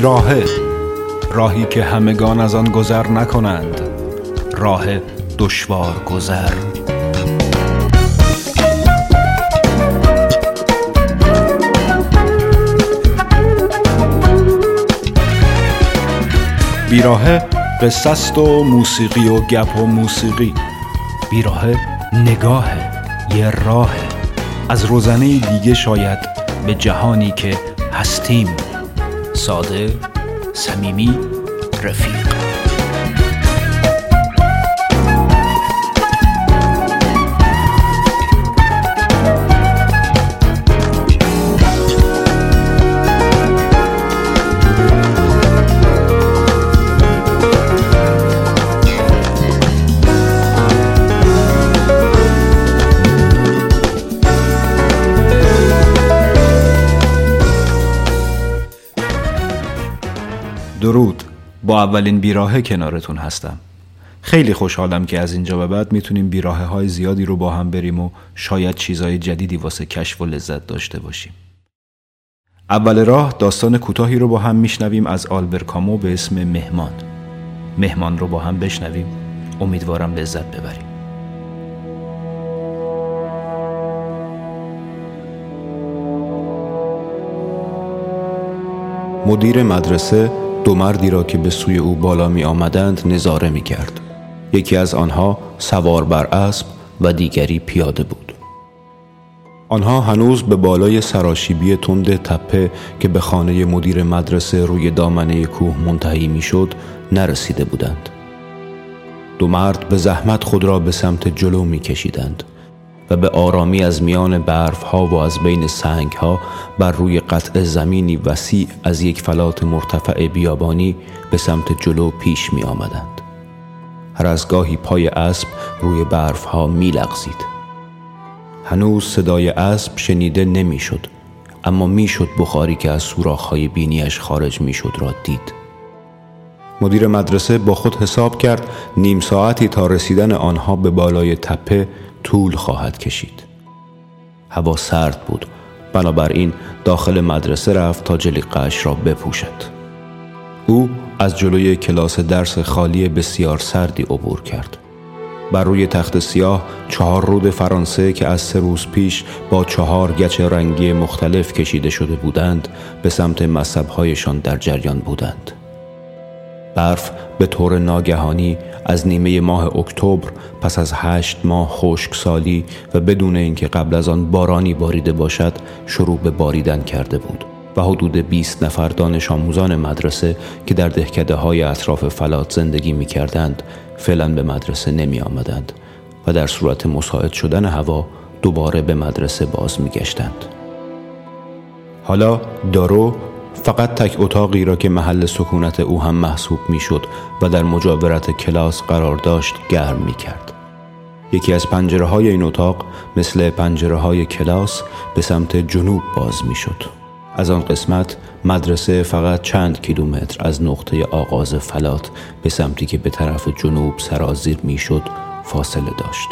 بیراهه راهی که همگان از آن گذر نکنند راه دشوار گذر. بیراهه قصست و موسیقی و گپ و موسیقی. بیراهه نگاهه یه راهه از روزنه دیگه شاید به جهانی که هستیم ساده صمیمی رفیق. درود. با اولین بیراهه کنارتون هستم. خیلی خوشحالم که از اینجا به بعد می‌تونیم بیراهه های زیادی رو با هم بریم و شاید چیزای جدیدی واسه کشف و لذت داشته باشیم. اول راه داستان کوتاهی رو با هم میشنویم از آلبر کامو به اسم مهمان. مهمان رو با هم بشنویم. امیدوارم لذت ببریم. مدیر مدرسه دو مردی را که به سوی او بالا می آمدند نظاره می کرد. یکی از آنها سوار بر اسب و دیگری پیاده بود. آنها هنوز به بالای سراشیبی تند تپه که به خانه مدیر مدرسه روی دامنه کوه منتهی می شد نرسیده بودند. دو مرد به زحمت خود را به سمت جلو می کشیدند. و به آرامی از میان برف ها و از بین سنگ ها بر روی قطع زمینی وسیع از یک فلات مرتفع بیابانی به سمت جلو پیش می آمدند. هر از گاهی پای اسب روی برف ها می لغزید. هنوز صدای اسب شنیده نمی شد اما می شد بخاری که از سوراخ های بینیش خارج می شد را دید. مدیر مدرسه با خود حساب کرد نیم ساعتی تا رسیدن آنها به بالای تپه طول خواهد کشید. هوا سرد بود. بنابراین داخل مدرسه رفت تا جلیقهاش را بپوشد. او از جلوی کلاس درس خالی بسیار سردی عبور کرد. بر روی تخت سیاه چهار رود فرانسه که از سه روز پیش با چهار گچ رنگی مختلف کشیده شده بودند به سمت مذهبهایشان در جریان بودند. برف به طور ناگهانی از نیمه ماه اکتبر پس از هشت ماه خشکسالی و بدون اینکه قبل از آن بارانی باریده باشد شروع به باریدن کرده بود و حدود 20 نفر دانش آموزان مدرسه که در دهکده های اطراف فلات زندگی می کردند فعلا به مدرسه نمی آمدند و در صورت مساعد شدن هوا دوباره به مدرسه باز می گشتند. حالا دارو فقط تک اتاقی را که محل سکونت او هم محسوب می‌شد و در مجاورت کلاس قرار داشت گرم می کرد. یکی از پنجره های این اتاق مثل پنجره های کلاس به سمت جنوب باز می شد. از آن قسمت مدرسه فقط چند کیلومتر از نقطه آغاز فلات به سمتی که به طرف جنوب سرازیر می شد فاصله داشت.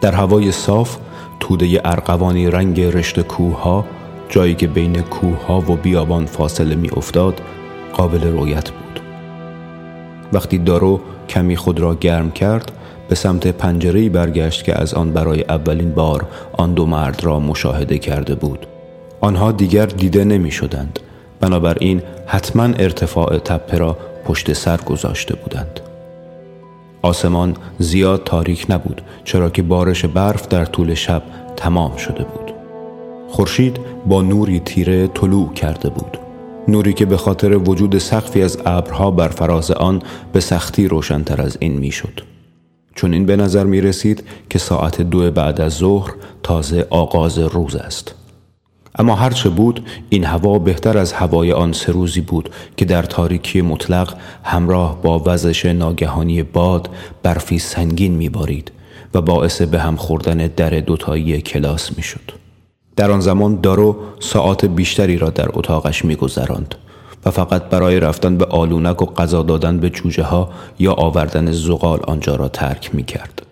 در هوای صاف توده ارقوانی رنگ رشته کوه ها جایی که بین کوه ها و بیابان فاصله می افتاد قابل رویت بود. وقتی دارو کمی خود را گرم کرد به سمت پنجره برگشت که از آن برای اولین بار آن دو مرد را مشاهده کرده بود. آنها دیگر دیده نمی شدند بنابراین حتما ارتفاع تپه را پشت سر گذاشته بودند. آسمان زیاد تاریک نبود چرا که بارش برف در طول شب تمام شده بود. خورشید با نوری تیره طلوع کرده بود. نوری که به خاطر وجود سقفی از ابرها بر فراز آن به سختی روشنتر از این می‌شد. چون این به نظر می رسید که ساعت دو بعد از ظهر تازه آغاز روز است. اما هرچه بود این هوا بهتر از هوای آن سه روزی بود که در تاریکی مطلق همراه با وزش ناگهانی باد برفی سنگین میبارید و باعث به هم خوردن در دوتایی کلاس می‌شد. در آن زمان دارو ساعات بیشتری را در اتاقش میگذراند و فقط برای رفتن به آلونک و غذا دادن به جوجه ها یا آوردن زغال آنجا را ترک می کرد.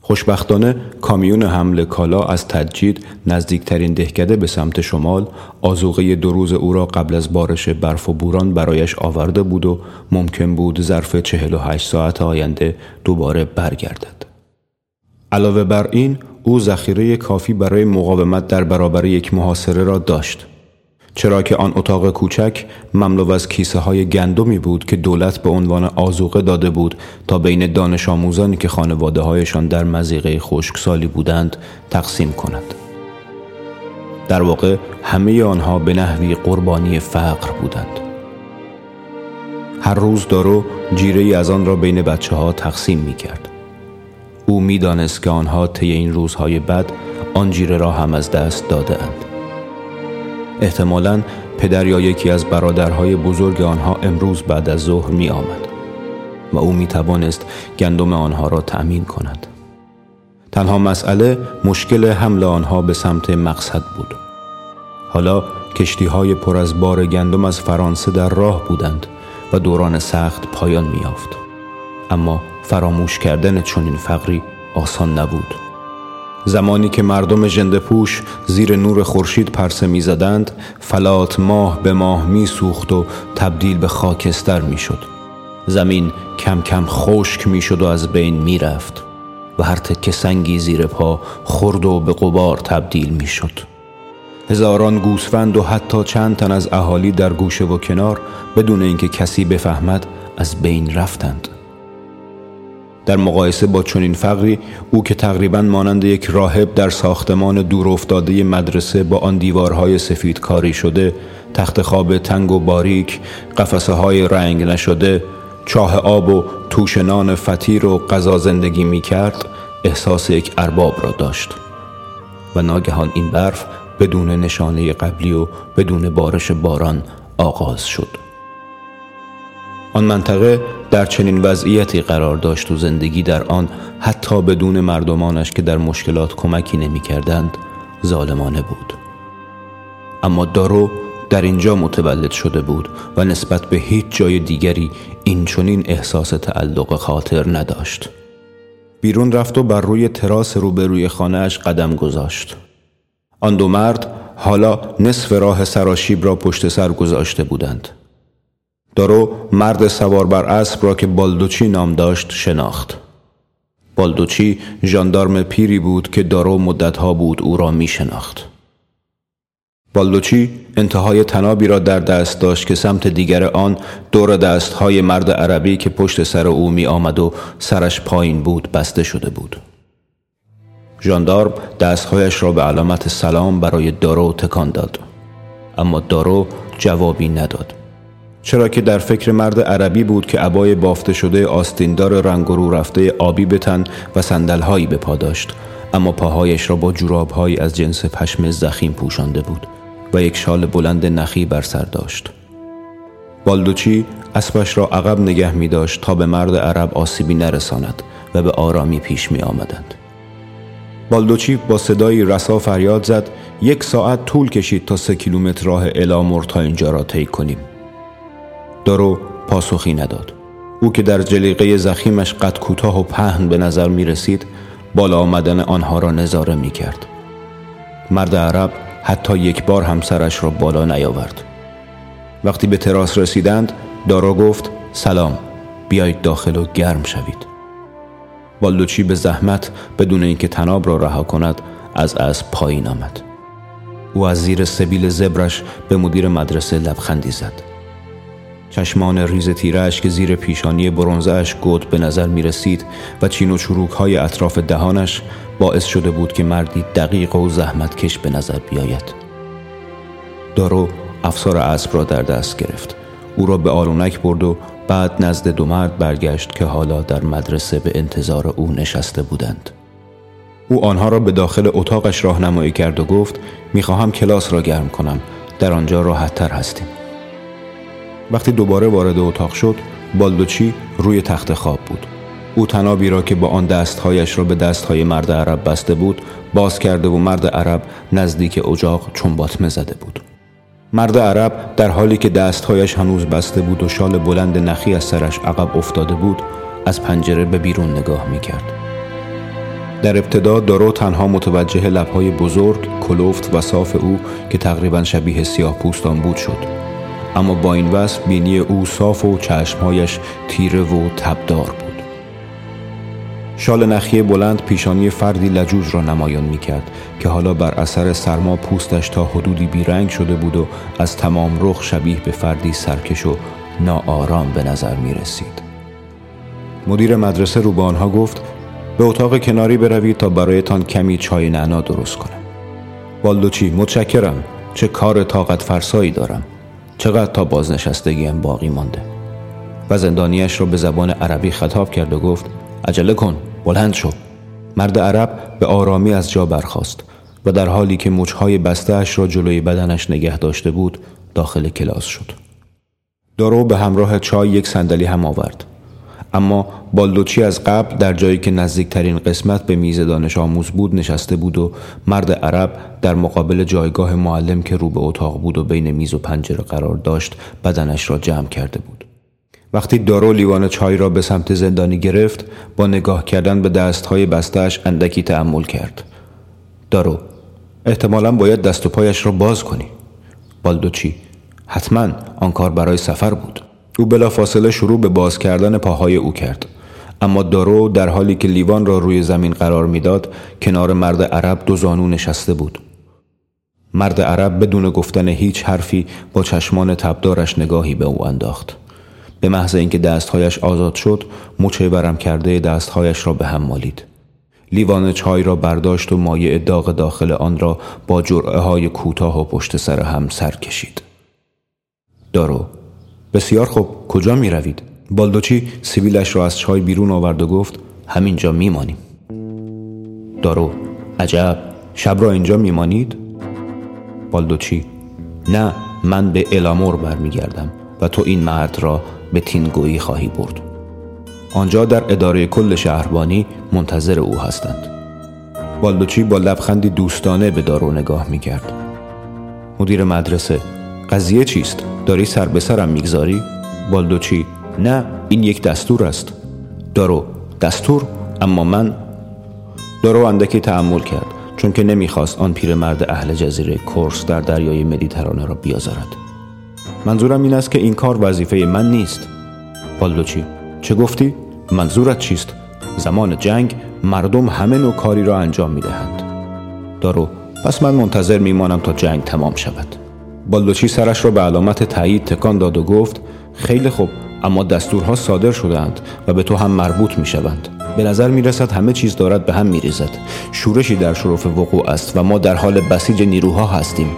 خوشبختانه کامیون حمل کالا از تجید نزدیکترین دهکده به سمت شمال آزوغه دو روز او را قبل از بارش برف و بوران برایش آورده بود و ممکن بود ظرف 48 ساعت آینده دوباره برگردد. علاوه بر این او ذخیره کافی برای مقاومت در برابر یک محاصره را داشت چرا که آن اتاق کوچک مملو از کیسه های گندمی بود که دولت به عنوان آزوقه داده بود تا بین دانش آموزانی که خانواده هایشان در مزیقه خشکسالی بودند تقسیم کند. در واقع همه آنها به نحوی قربانی فقر بودند. هر روز دارو جیره از آن را بین بچه ها تقسیم می کرد. او می دانست که آنها طی این روزهای بد آن جیره را هم از دست داده اند. احتمالا پدر یا یکی از برادرهای بزرگ آنها امروز بعد از ظهر می آمد و او می توانست گندم آنها را تأمین کند. تنها مسئله مشکل حمل آنها به سمت مقصد بود. حالا کشتی های پر از بار گندم از فرانسه در راه بودند و دوران سخت پایان می یافت. اما فراموش کردن چنین فقری آسان نبود. زمانی که مردم جنده پوش زیر نور خورشید پرسه می‌زدند فلات ماه به ماه می سوخت و تبدیل به خاکستر می شد. زمین کم کم خشک می شد و از بین می رفت و هر تکه سنگی زیر پا خرد و به قبار تبدیل می شد. هزاران گوسفند و حتی چند تن از اهالی در گوشه و کنار بدون اینکه کسی بفهمد از بین رفتند. در مقایسه با چنین فقری او که تقریبا مانند یک راهب در ساختمان دور افتاده مدرسه با آن دیوارهای سفید کاری شده تخت خواب تنگ و باریک قفسه های رنگ نشده چاه آب و توشنان فتیر و غذا زندگی می کرد احساس یک ارباب را داشت. و ناگهان این برف بدون نشانه قبلی و بدون بارش باران آغاز شد. آن منطقه در چنین وضعیتی قرار داشت و زندگی در آن حتی بدون مردمانش که در مشکلات کمکی نمی کردند ظالمانه بود. اما دارو در اینجا متولد شده بود و نسبت به هیچ جای دیگری این چنین احساس تعلق خاطر نداشت. بیرون رفت و بر روی تراس روبروی خانهاش قدم گذاشت. آن دو مرد حالا نصف راه سراشیب را پشت سر گذاشته بودند. دارو مرد سوار بر اسب را که بالدوچی نام داشت شناخت. بالدوچی ژاندارم پیری بود که دارو مدتها بود او را می شناخت بالدوچی انتهای تنابی را در دست داشت که سمت دیگر آن دور دستهای مرد عربی که پشت سر او می آمد و سرش پایین بود بسته شده بود. ژاندارم دستهایش را به علامت سلام برای دارو تکان داد. اما دارو جوابی نداد. چرا که در فکر مرد عربی بود که عبای بافته شده آستیندار رنگ رو رفته آبی بتن و سندلهایی به پا داشت اما پاهایش را با جورابهایی از جنس پشم زخیم پوشانده بود و یک شال بلند نخی بر سر داشت بالدوچی اسبش را عقب نگه می داشت تا به مرد عرب آسیبی نرساند و به آرامی پیش می آمدند. بالدوچی با صدایی رسا فریاد زد یک ساعت طول کشید تا سه کیلومتر راه الامور تا اینجا را طی کنیم. دارو پاسخی نداد. او که در جلیقه زخیمش قد کوتاه و پهن به نظر می رسید بالا آمدن آنها را نظاره می کرد مرد عرب حتی یک بار همسرش را بالا نیاورد. وقتی به تراس رسیدند دارا گفت سلام بیایید داخل و گرم شوید. بالدوچی به زحمت بدون اینکه تناب را رها کند از از پایین آمد. او از زیر سبیل زبرش به مدیر مدرسه لبخندی زد. چشمان ریز تیرش که زیر پیشانی برونزش گود به نظر می رسید و چین و چروک های اطراف دهانش باعث شده بود که مردی دقیق و زحمت کش به نظر بیاید. دارو افسار اسب را در دست گرفت. او را به آلونک برد و بعد نزد دو مرد برگشت که حالا در مدرسه به انتظار او نشسته بودند. او آنها را به داخل اتاقش راهنمایی کرد و گفت می‌خواهم کلاس را گرم کنم در آنجا راحت تر هستیم. وقتی دوباره وارد اتاق شد بالدوچی روی تخت خواب بود. او تنابی را که با آن دستهایش را به دستهای مرد عرب بسته بود باز کرده و مرد عرب نزدیک اجاق چنباتمه زده بود. مرد عرب در حالی که دستهایش هنوز بسته بود و شال بلند نخی از سرش عقب افتاده بود از پنجره به بیرون نگاه می کرد. در ابتدا دارو تنها متوجه لبهای بزرگ، کلوفت و صاف او که تقریبا شبیه سیاه پوستان بود شد. اما با این وصف بینی او صاف و چشمهایش تیره و تبدار بود شال نخی بلند پیشانی فردی لجوج را نمایان می کرد که حالا بر اثر سرما پوستش تا حدودی بیرنگ شده بود و از تمام رخ شبیه به فردی سرکش و ناآرام به نظر می رسید. مدیر مدرسه رو به آنها گفت به اتاق کناری بروید تا برایتان کمی چای نعنا درست کنم. بالدوچی متشکرم چه کار طاقت فرسایی دارم چقدر تا بازنشستگیم باقی مانده. و زندانیش را به زبان عربی خطاب کرد و گفت عجله کن بلند شو. مرد عرب به آرامی از جا برخاست و در حالی که مچهای بستهاش را جلوی بدنش نگه داشته بود داخل کلاس شد. دارو به همراه چای یک صندلی هم آورد. اما بالدوچی از قبل در جایی که نزدیکترین قسمت به میز دانش آموز بود نشسته بود و مرد عرب در مقابل جایگاه معلم که رو به اتاق بود و بین میز و پنجره قرار داشت بدنش را جمع کرده بود. وقتی دارو لیوان چای را به سمت زندانی گرفت با نگاه کردن به دستهای بستش اندکی تحمل کرد. دارو احتمالا باید دست و پایش را باز کنی. بالدوچی حتما آن کار برای سفر بود. او بلافاصله شروع به باز کردن پاهای او کرد. اما دارو در حالی که لیوان را روی زمین قرار می‌داد کنار مرد عرب دو زانو نشسته بود. مرد عرب بدون گفتن هیچ حرفی با چشمان تبدارش نگاهی به او انداخت. به محض اینکه دستهایش آزاد شد مچه برم کرده دستهایش را به هم مالید. لیوان چای را برداشت و مایع داغ داخل آن را با جرعه های کوتاه و پشت سر هم سر کشید. دارو بسیار خوب کجا می روید؟ بالدوچی سیبیلش را از چای بیرون آورد و گفت همینجا میمانیم دارو عجب شب را اینجا میمانید؟ بالدوچی نه من به الامور برمیگردم و تو این مرد را به تینگویی خواهی برد آنجا در اداره کل شهربانی منتظر او هستند بالدوچی با لبخندی دوستانه به دارو نگاه می‌کرد مدیر مدرسه قضیه چیست؟ داری سر به سرم می‌گذاری؟ بالدوچی نه این یک دستور است. دارو دستور اما من دارو اندکی تحمل کرد چون که نمی‌خواست آن پیرمرد اهل جزیره کورس در دریای مدیترانه را بیازارد. منظورم این است که این کار وظیفه من نیست. بالدوچی چه گفتی؟ منظورت چیست؟ زمان جنگ مردم همه نوع کاری را انجام می‌دهند. دارو پس من منتظر میمانم تا جنگ تمام شود. بالدوچی سرش را به علامت تایید تکان داد و گفت خیلی خوب اما دستورها صادر شدند و به تو هم مربوط می شوند به نظر می رسد همه چیز دارد به هم می ریزد شورشی در شرف وقوع است و ما در حال بسیج نیروها هستیم.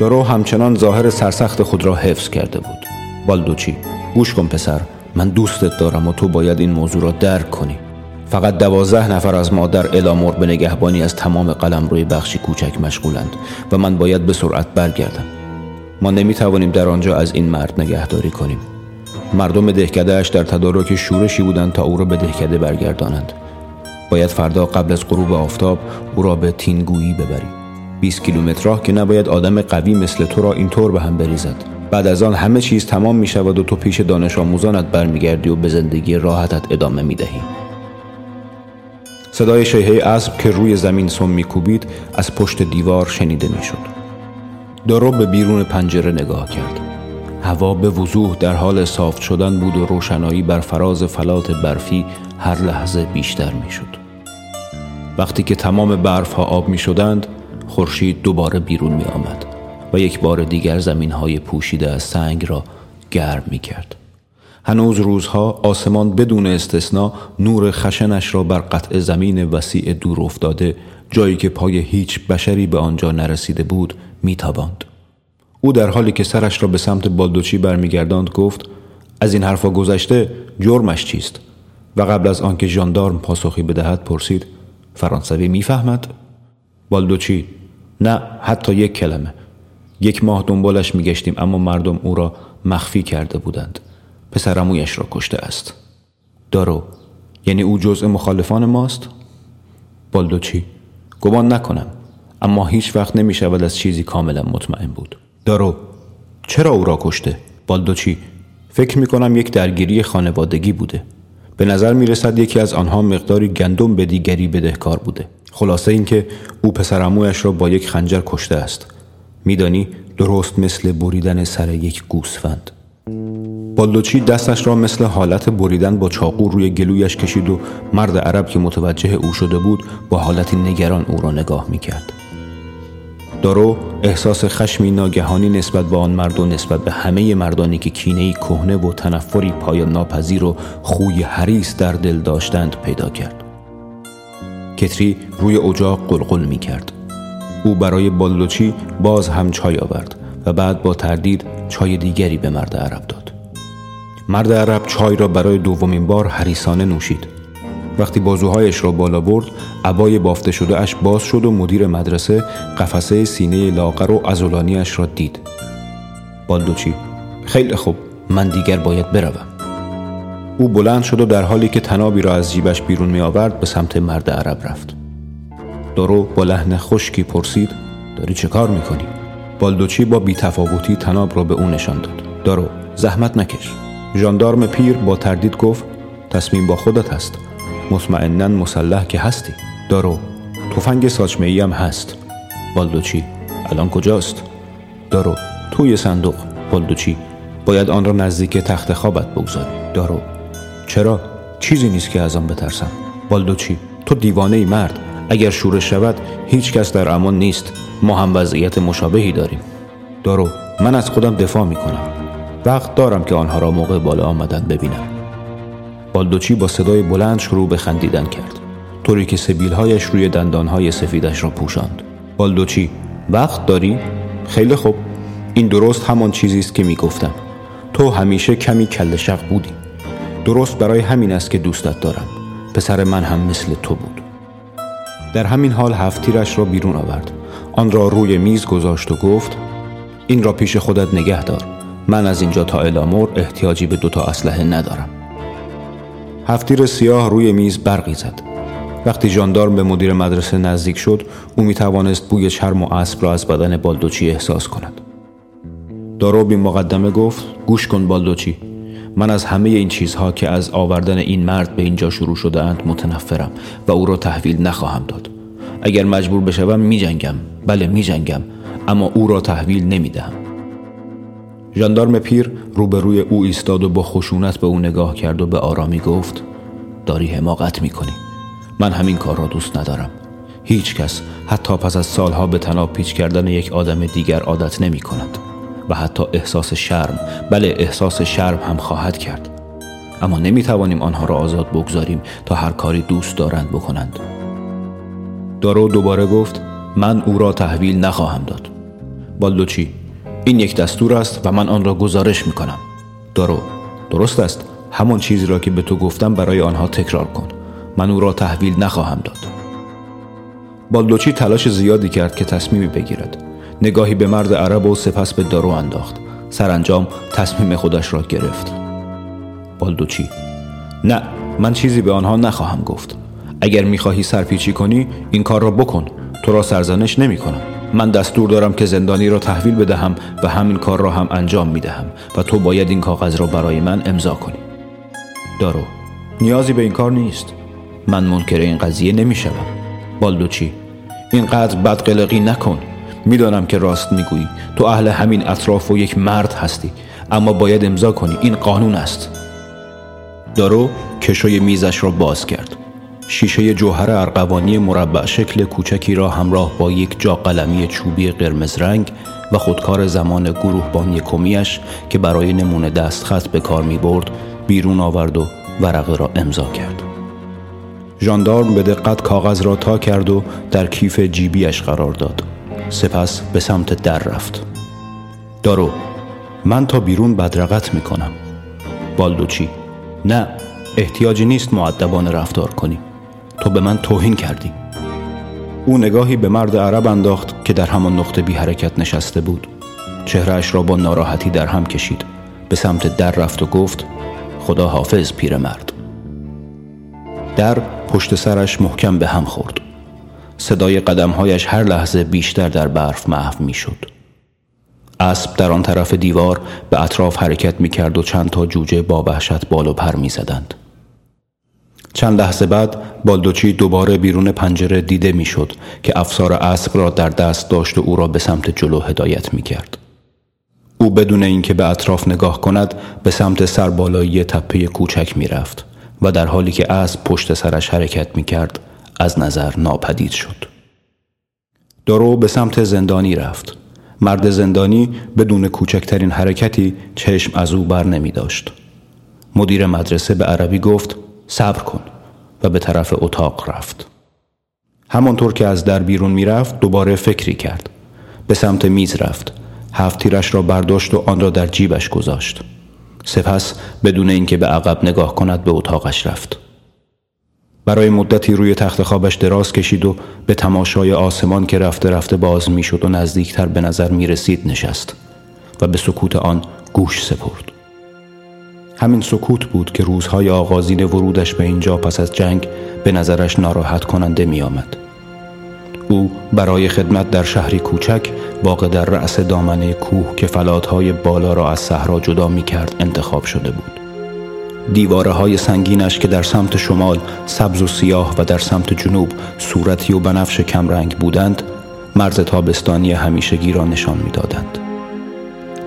دارو همچنان ظاهر سرسخت خود را حفظ کرده بود. بالدوچی گوش کن پسر من دوستت دارم و تو باید این موضوع را درک کنی. فقط دوازده نفر از ما در الامور به نگهبانی از تمام قلم روی بخشی کوچک مشغولند و من باید به سرعت برگردم. ما نمی توانیم در آنجا از این مرد نگهداری کنیم. مردم دهکدهش در تدارک شورشی بودند تا او را به دهکده برگردانند. باید فردا قبل از غروب آفتاب او را به تینگویی ببری 20 کیلومتر راه که نباید آدم قوی مثل تو را اینطور به هم بریزد. بعد از آن همه چیز تمام می شود و تو پیش دانش آموزانت برمیگردی و به زندگی راحتت ادامه می دهی. صدای شیهه اسب که روی زمین سم میکوبید از پشت دیوار شنیده می‌شد. دارو به بیرون پنجره نگاه کرد. هوا به وضوح در حال صاف شدن بود و روشنایی بر فراز فلات برفی هر لحظه بیشتر می‌شد. وقتی که تمام برف ها آب می شدند خورشید دوباره بیرون می آمد و یک بار دیگر زمین های پوشیده از سنگ را گرم می کرد. هنوز روزها آسمان بدون استثنا نور خشنش را بر قطع زمین وسیع دور افتاده. جایی که پای هیچ بشری به آنجا نرسیده بود میتاباند. او در حالی که سرش را به سمت بالدوچی برمیگرداند گفت از این حرفا گذشته جرمش چیست؟ و قبل از آنکه ژاندارم پاسخی بدهد پرسید فرانسوی می‌فهمد؟ بالدوچی نه حتی یک کلمه. یک ماه دنبالش میگشتیم اما مردم او را مخفی کرده بودند. پسرمویش را کشته است. دارو یعنی او جزء مخالفان ماست؟ بالدوچی گمان نکنم اما هیچ وقت نمی شود از چیزی کاملا مطمئن بود. دارو چرا او را کشته؟ بالدوچی فکر می کنم یک درگیری خانوادگی بوده. به نظر می رسد یکی از آنها مقداری گندم به دیگری بدهکار بوده. خلاصه اینکه او پسرمویش را با یک خنجر کشته است. میدانی درست مثل بریدن سر یک گوسفند. بالدوچی دستش را مثل حالت بریدن با چاقو روی گلویش کشید و مرد عرب که متوجه او شده بود با حالتی نگران او را نگاه می کرد. دارو احساس خشمی ناگهانی نسبت به آن مرد و نسبت به همه مردانی که کینهی کهنه و تنفری پایان ناپذیر و خوی حریص در دل داشتند پیدا کرد. کتری روی اجاق قلقل می کرد. او برای بالدوچی باز هم چای آورد و بعد با تردید چای دیگری به مرد عرب داد. مرد عرب چای را برای دومین بار حریسانه نوشید. وقتی بازوهایش را بالا برد عبای بافته شده اش باز شد و مدیر مدرسه قفسه سینه لاغر و ازولانیش را دید. بالدوچی خیلی خوب من دیگر باید بروم. او بلند شد و در حالی که تنابی را از جیبش بیرون می آورد به سمت مرد عرب رفت. دارو با لحن خشکی پرسید داری چه کار می کنی؟ بالدوچی با بیتفاوتی تناب را به او نشان داد. دارو زحمت نکش. ژاندارم پیر با تردید گفت تصمیم با خودت هست مطمئنا مسلح که هستی. دارو تفنگ ساچمه هم هست. بالدوچی الان کجاست؟ دارو توی صندوق. بالدوچی باید آن را نزدیک تخت خوابت بگذاری. دارو چرا؟ چیزی نیست که از آن بترسم. بالدوچی تو دیوانه ای مرد. اگر شورش شود هیچ کس در امان نیست. ما هم وضعیت مشابهی داریم. دارو من از خودم دفاع می کنم وقت دارم که آنها را موقع بالا آمدن ببینم. بالدوچی با صدای بلند شروع به خندیدن کرد. طوری که سبیلهایش روی دندانهای سفیدش را پوشاند. بالدوچی وقت داری؟ خیلی خوب. این درست همان چیزی است که می‌گفتم. تو همیشه کمی کل شق بودی. درست برای همین است که دوستت دارم. پسر من هم مثل تو بود. در همین حال هفتیرش را بیرون آورد. آن را روی میز گذاشت و گفت این را پیش خودت نگه دار. من از اینجا تا الامور احتیاجی به دوتا اسلحه ندارم. هفتیر سیاه روی میز برقی زد. وقتی جاندارم به مدیر مدرسه نزدیک شد او می توانست بوی چرم و اسب را از بدن بالدوچی احساس کند. دارو بی مقدمه گفت گوش کن بالدوچی من از همه این چیزها که از آوردن این مرد به اینجا شروع شده اند متنفرم و او را تحویل نخواهم داد. اگر مجبور بشوم می جنگم بله می جنگم اما او را تحویل نمی دهم ژاندارم پیر روبروی او ایستاد و با خشونت به او نگاه کرد و به آرامی گفت داری حماقت می‌کنی. من همین کار را دوست ندارم. هیچ کس حتی پس از سالها به تناب پیچ کردن یک آدم دیگر عادت نمی کند و حتی احساس شرم بله احساس شرم هم خواهد کرد. اما نمی توانیم آنها را آزاد بگذاریم تا هر کاری دوست دارند بکنند. دارو دوباره گفت من او را تحویل نخواهم داد. بالدوچی این یک دستور است و من آن را گزارش می کنم دارو درست است. همان چیزی را که به تو گفتم برای آنها تکرار کن. من او را تحویل نخواهم داد. بالدوچی تلاش زیادی کرد که تصمیمی بگیرد. نگاهی به مرد عرب و سپس به دارو انداخت. سرانجام تصمیم خودش را گرفت. بالدوچی نه من چیزی به آنها نخواهم گفت. اگر می‌خواهی سرپیچی کنی این کار را بکن. تو را سرزنش نمی کنم من دستور دارم که زندانی را تحویل بدهم و همین کار را هم انجام می دهم و تو باید این کاغذ را برای من امضا کنی. دارو نیازی به این کار نیست. من منکر این قضیه نمی شدم بالدوچی اینقدر بدقلقی نکن. می‌دانم که راست می‌گویی. تو اهل همین اطراف و یک مرد هستی. اما باید امضا کنی. این قانون است. دارو کشوی میزش را باز کرد. شیشه جوهر ارقوانی مربع شکل کوچکی را همراه با یک جا قلمی چوبی قرمز رنگ و خودکار زمان گروهبان کمیش که برای نمونه دستخط به کار می برد بیرون آورد و ورقه را امضا کرد. ژاندارم به دقت کاغذ را تا کرد و در کیف جیبیش قرار داد. سپس به سمت در رفت. دارو من تا بیرون بدرقت می کنم. بالدوچی نه احتیاجی نیست معدبانه رفتار کنی. تو به من توهین کردی. او نگاهی به مرد عرب انداخت که در همان نقطه بی حرکت نشسته بود. چهرهش را با ناراحتی در هم کشید. به سمت در رفت و گفت خدا حافظ پیرمرد در پشت سرش محکم به هم خورد. صدای قدمهایش هر لحظه بیشتر در برف محو می شد اسب در آن طرف دیوار به اطراف حرکت می کرد و چند تا جوجه با وحشت بال و پر می زدند. چند لحظه بعد بالدوچی دوباره بیرون پنجره دیده می‌شد که افسار اسب را در دست داشت و او را به سمت جلو هدایت می کرد. او بدون اینکه به اطراف نگاه کند به سمت سربالایی تپه کوچک می رفت و در حالی که اسب پشت سرش حرکت می کرد از نظر ناپدید شد. دارو به سمت زندانی رفت. مرد زندانی بدون کوچکترین حرکتی چشم از او بر نمی داشت. مدیر مدرسه به عربی گفت صبر کن و به طرف اتاق رفت. همانطور که از در بیرون می رفت دوباره فکری کرد. به سمت میز رفت. هفت تیرش را برداشت و آن را در جیبش گذاشت. سپس بدون اینکه به عقب نگاه کند به اتاقش رفت. برای مدتی روی تخت خوابش دراز کشید و به تماشای آسمان که رفته رفته باز می‌شد و نزدیکتر به نظر می رسید نشست و به سکوت آن گوش سپرد. همین سکوت بود که روزهای آغازین ورودش به اینجا پس از جنگ به نظرش ناراحت کننده می آمد. او برای خدمت در شهری کوچک واقع در رأس دامنه کوه که فلاتهای بالا را از صحرا جدا می کرد انتخاب شده بود. دیواره های سنگینش که در سمت شمال سبز و سیاه و در سمت جنوب صورتی و بنفش کمرنگ بودند مرز تابستانی همیشگی را نشان می‌دادند.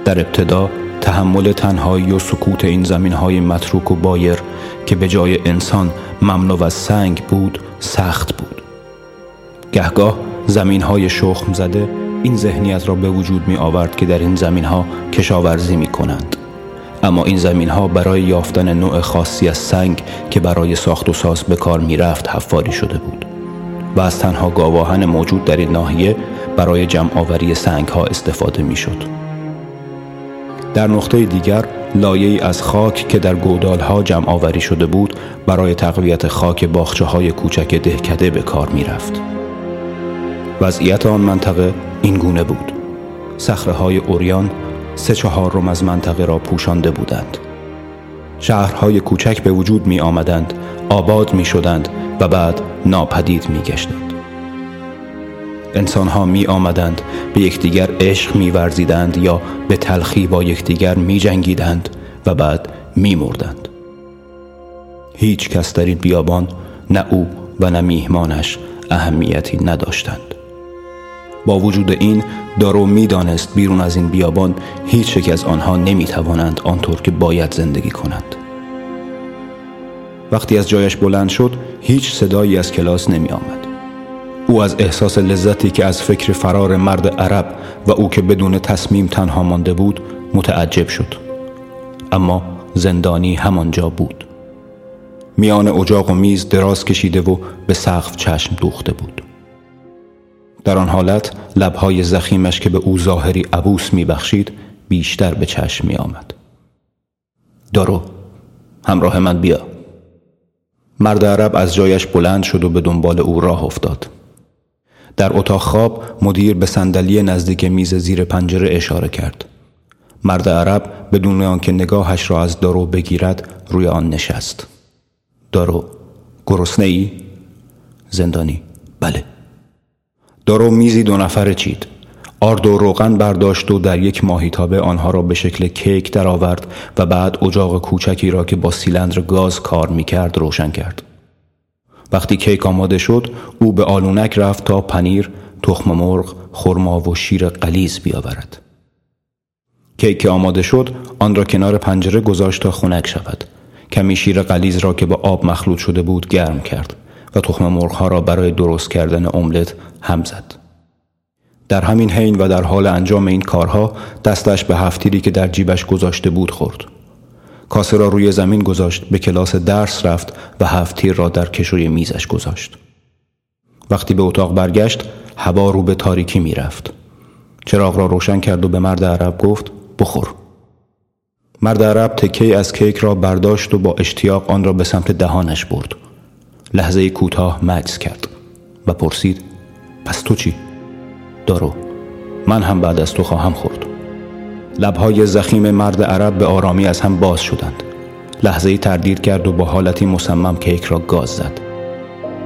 در ابتدا تحمل تنهایی و سکوت این زمین های متروک و بایر که به جای انسان مملو از سنگ بود سخت بود. گهگاه زمین های شخم زده این ذهنیت را به وجود می آورد که در این زمین ها کشاورزی می کنند. اما این زمین ها برای یافتن نوع خاصی از سنگ که برای ساخت و ساز به کار می رفت حفاری شده بود و از تنها گاواهن موجود در این ناحیه برای جمع آوری سنگ ها استفاده می شد. در نقطه دیگر لایه از خاک که در گودال ها جمع آوری شده بود برای تقویت خاک باخچه های کوچک دهکده به کار می رفت. وضعیت آن منطقه این گونه بود. سخره های اوریان سه چهارم از منطقه را پوشانده بودند. شهرهای کوچک به وجود می آمدند، آباد می شدند و بعد ناپدید می گشتند. انسانها می آمدند به یکدیگر عشق می ورزیدند یا به تلخی با یکدیگر می جنگیدند و بعد می مردند. هیچ کس در این بیابان نه او و نه میهمانش اهمیتی نداشتند. با وجود این دارو می‌دانست بیرون از این بیابان هیچ یک از آنها نمی توانند آنطور که باید زندگی کنند. وقتی از جایش بلند شد هیچ صدایی از کلاس نمی آمد. او از احساس لذتی که از فکر فرار مرد عرب و او که بدون تصمیم تنها مانده بود متعجب شد. اما زندانی همانجا بود. میان اجاق و میز دراز کشیده و به سقف چشم دوخته بود. در آن حالت لبهای زخیمش که به او ظاهری عبوس میبخشید بیشتر به چشم می آمد. دارو همراه من بیا مرد عرب از جایش بلند شد و به دنبال او راه افتاد در اتاق خواب مدیر به صندلی نزدیک میز زیر پنجره اشاره کرد. مرد عرب بدون آنکه نگاهش را از دارو بگیرد روی آن نشست. دارو گرسنه ای؟ زندانی. بله. دارو میزی دو نفره چید. آرد و روغن برداشت و در یک ماهیتابه آنها را به شکل کیک درآورد و بعد اجاق کوچکی را که با سیلندر گاز کار می‌کرد روشن کرد. وقتی کیک آماده شد او به آلونک رفت تا پنیر تخم مرغ خرما و شیر قلیز بیاورد کیک آماده شد آن را کنار پنجره گذاشت تا خنک شود کمی شیر قلیز را که با آب مخلوط شده بود گرم کرد و تخم مرغ را برای درست کردن املت هم زد. در همین حین و در حال انجام این کارها دستش به هفتیری که در جیبش گذاشته بود خورد. کاسه را روی زمین گذاشت به کلاس درس رفت و هفتیر را در کشوی میزش گذاشت. وقتی به اتاق برگشت هوا رو به تاریکی می رفت. چراغ را روشن کرد و به مرد عرب گفت بخور. مرد عرب تکه از کیک را برداشت و با اشتیاق آن را به سمت دهانش برد. لحظه کوتاه مکس کرد و پرسید پس تو چی؟ دارو من هم بعد از تو خواهم خورد لبهای زخیم مرد عرب به آرامی از هم باز شدند. لحظه تردید کرد و با حالتی مصمم کیک را گاز زد.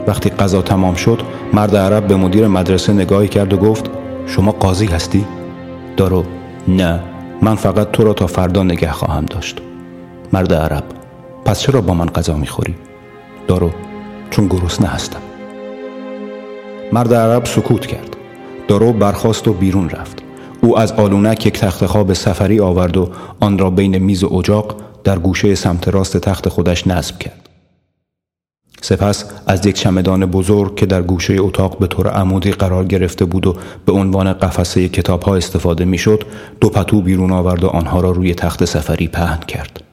وقتی غذا تمام شد مرد عرب به مدیر مدرسه نگاهی کرد و گفت شما قاضی هستی؟ دارو نه من فقط تو را تا فردا نگه خواهم داشت. مرد عرب پس چرا با من غذا می‌خوری؟ دارو چون گرسنه هستم. مرد عرب سکوت کرد. دارو برخاست و بیرون رفت. او از آلونک یک تخت خواب سفری آورد و آن را بین میز و اجاق در گوشه سمت راست تخت خودش نصب کرد. سپس از یک چمدان بزرگ که در گوشه اتاق به طور عمودی قرار گرفته بود و به عنوان قفسه کتاب ها استفاده می‌شد دو پتو بیرون آورد و آنها را روی تخت سفری پهن کرد.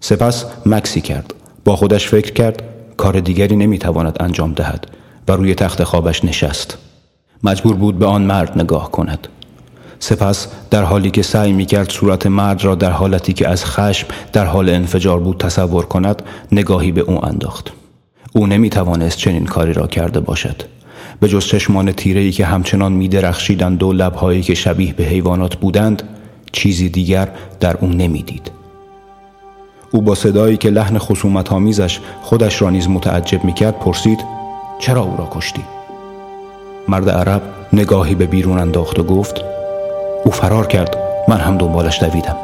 سپس مکسی کرد. با خودش فکر کرد کار دیگری نمی‌تواند انجام دهد و روی تخت خوابش نشست. مجبور بود به آن مرد نگاه کند. سپس در حالی که سعی می کرد صورت مرد را در حالتی که از خشم در حال انفجار بود تصور کند نگاهی به او انداخت او نمی توانست چنین کاری را کرده باشد به جز چشمان تیره ای که همچنان می درخشیدند و لبهایی که شبیه به حیوانات بودند چیزی دیگر در او نمی‌دید. او با صدایی که لحن خصومت آمیزش خودش را نیز متعجب می کرد پرسید چرا او را کشتی؟ مرد عرب نگاهی به بیرون انداخت و گفت او فرار کرد. من هم دنبالش دویدم.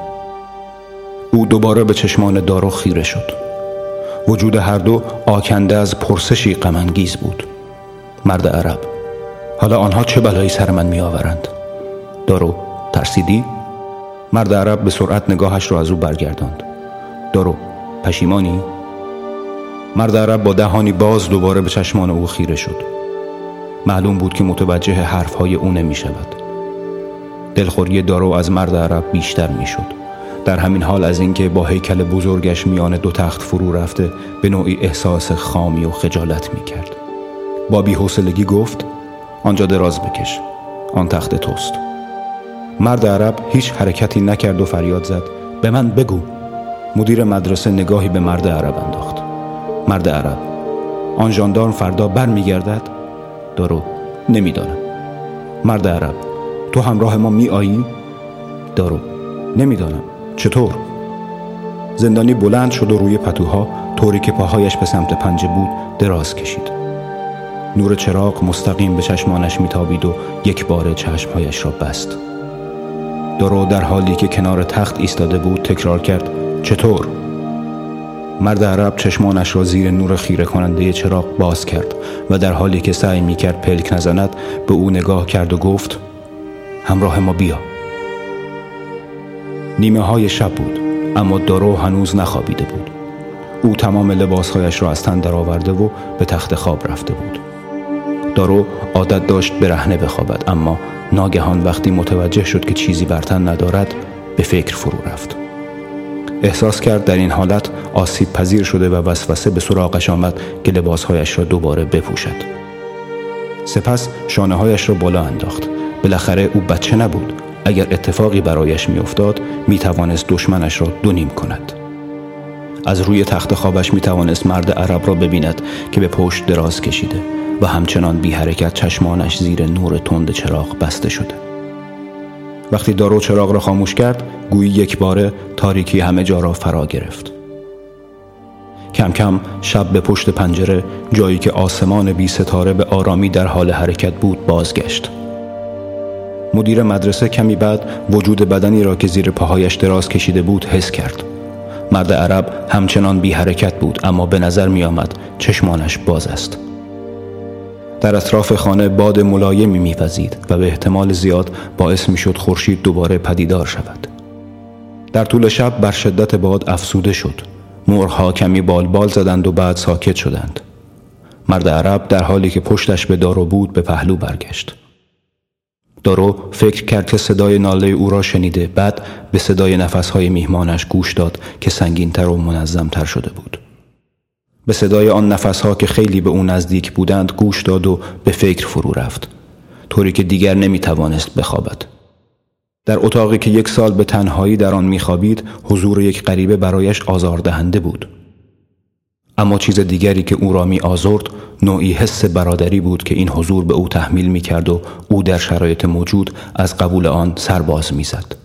او دوباره به چشمان دارو خیره شد. وجود هر دو آکنده از پرسشی غمانگیز بود. مرد عرب. حالا آنها چه بلایی سر من می آورند دارو ترسیدی؟ مرد عرب به سرعت نگاهش را از او برگرداند. دارو پشیمانی؟ مرد عرب با دهانی باز دوباره به چشمان او خیره شد. معلوم بود که متوجه حرفهای او نمی شود دلخوری دارو از مرد عرب بیشتر می شد در همین حال از اینکه با هیکل بزرگش میان دو تخت فرو رفته به نوعی احساس خامی و خجالت می کرد با بیحوصلگی گفت آنجا دراز بکش آن تخت توست. مرد عرب هیچ حرکتی نکرد و فریاد زد به من بگو. مدیر مدرسه نگاهی به مرد عرب انداخت. مرد عرب آن ژاندارم فردا برمیگردد؟ دارو نمی‌دانم. مرد عرب تو همراه ما می آیی دارو. نمی‌دانم. چطور؟ زندانی بلند شد و روی پتوها طوری که پاهایش به سمت پنجه بود دراز کشید. نور چراغ مستقیم به چشمانش میتابید و یک بار چشمهایش را بست. دارو در حالی که کنار تخت ایستاده بود تکرار کرد چطور؟ مرد عرب چشمانش را زیر نور خیره کننده چراغ باز کرد و در حالی که سعی می کرد پلک نزند به او نگاه کرد و گفت همراه ما بیا. نیمه های شب بود اما دارو هنوز نخوابیده بود. او تمام لباسهایش را از تن درآورده و به تخت خواب رفته بود. دارو عادت داشت برهنه بخوابد اما ناگهان وقتی متوجه شد که چیزی بر تن ندارد به فکر فرو رفت. احساس کرد در این حالت آسیب پذیر شده و وسوسه به سراغش آمد که لباسهایش را دوباره بپوشد. سپس شانه هایش را بالا انداخت. بالاخره او بچه نبود. اگر اتفاقی برایش میافتاد می توانست دشمنش را دو نیم کند. از روی تخت خوابش می توانست مرد عرب را ببیند که به پشت دراز کشیده و همچنان بی حرکت چشمانش زیر نور تند چراغ بسته شده. وقتی دارو چراغ را خاموش کرد گویی یک باره تاریکی همه جا را فرا گرفت. کم کم شب به پشت پنجره جایی که آسمان بی ستاره به آرامی در حال حرکت بود بازگشت. مدیر مدرسه کمی بعد وجود بدنی را که زیر پاهایش دراز کشیده بود حس کرد. مرد عرب همچنان بی حرکت بود اما به نظر می آمد چشمانش باز است. در اطراف خانه باد ملایمی میوزید و به احتمال زیاد باعث می‌شد خورشید دوباره پدیدار شود. در طول شب بر شدت باد افسوده شد. مرغها کمی بال بال زدند و بعد ساکت شدند. مرد عرب در حالی که پشتش به دارو بود به پهلو برگشت. دارو فکر کرد که صدای ناله او را شنیده. بعد به صدای نفسهای میهمانش گوش داد که سنگینتر و منظمتر شده بود. به صدای آن نفسها که خیلی به او نزدیک بودند گوش داد و به فکر فرو رفت. طوری که دیگر نمی توانست بخوابد. در اتاقی که یک سال به تنهایی در آن میخوابید حضور یک غریبه برایش آزاردهنده بود. اما چیز دیگری که او را می آزرد نوعی حس برادری بود که این حضور به او تحمیل می کرد و او در شرایط موجود از قبول آن سرباز می زد.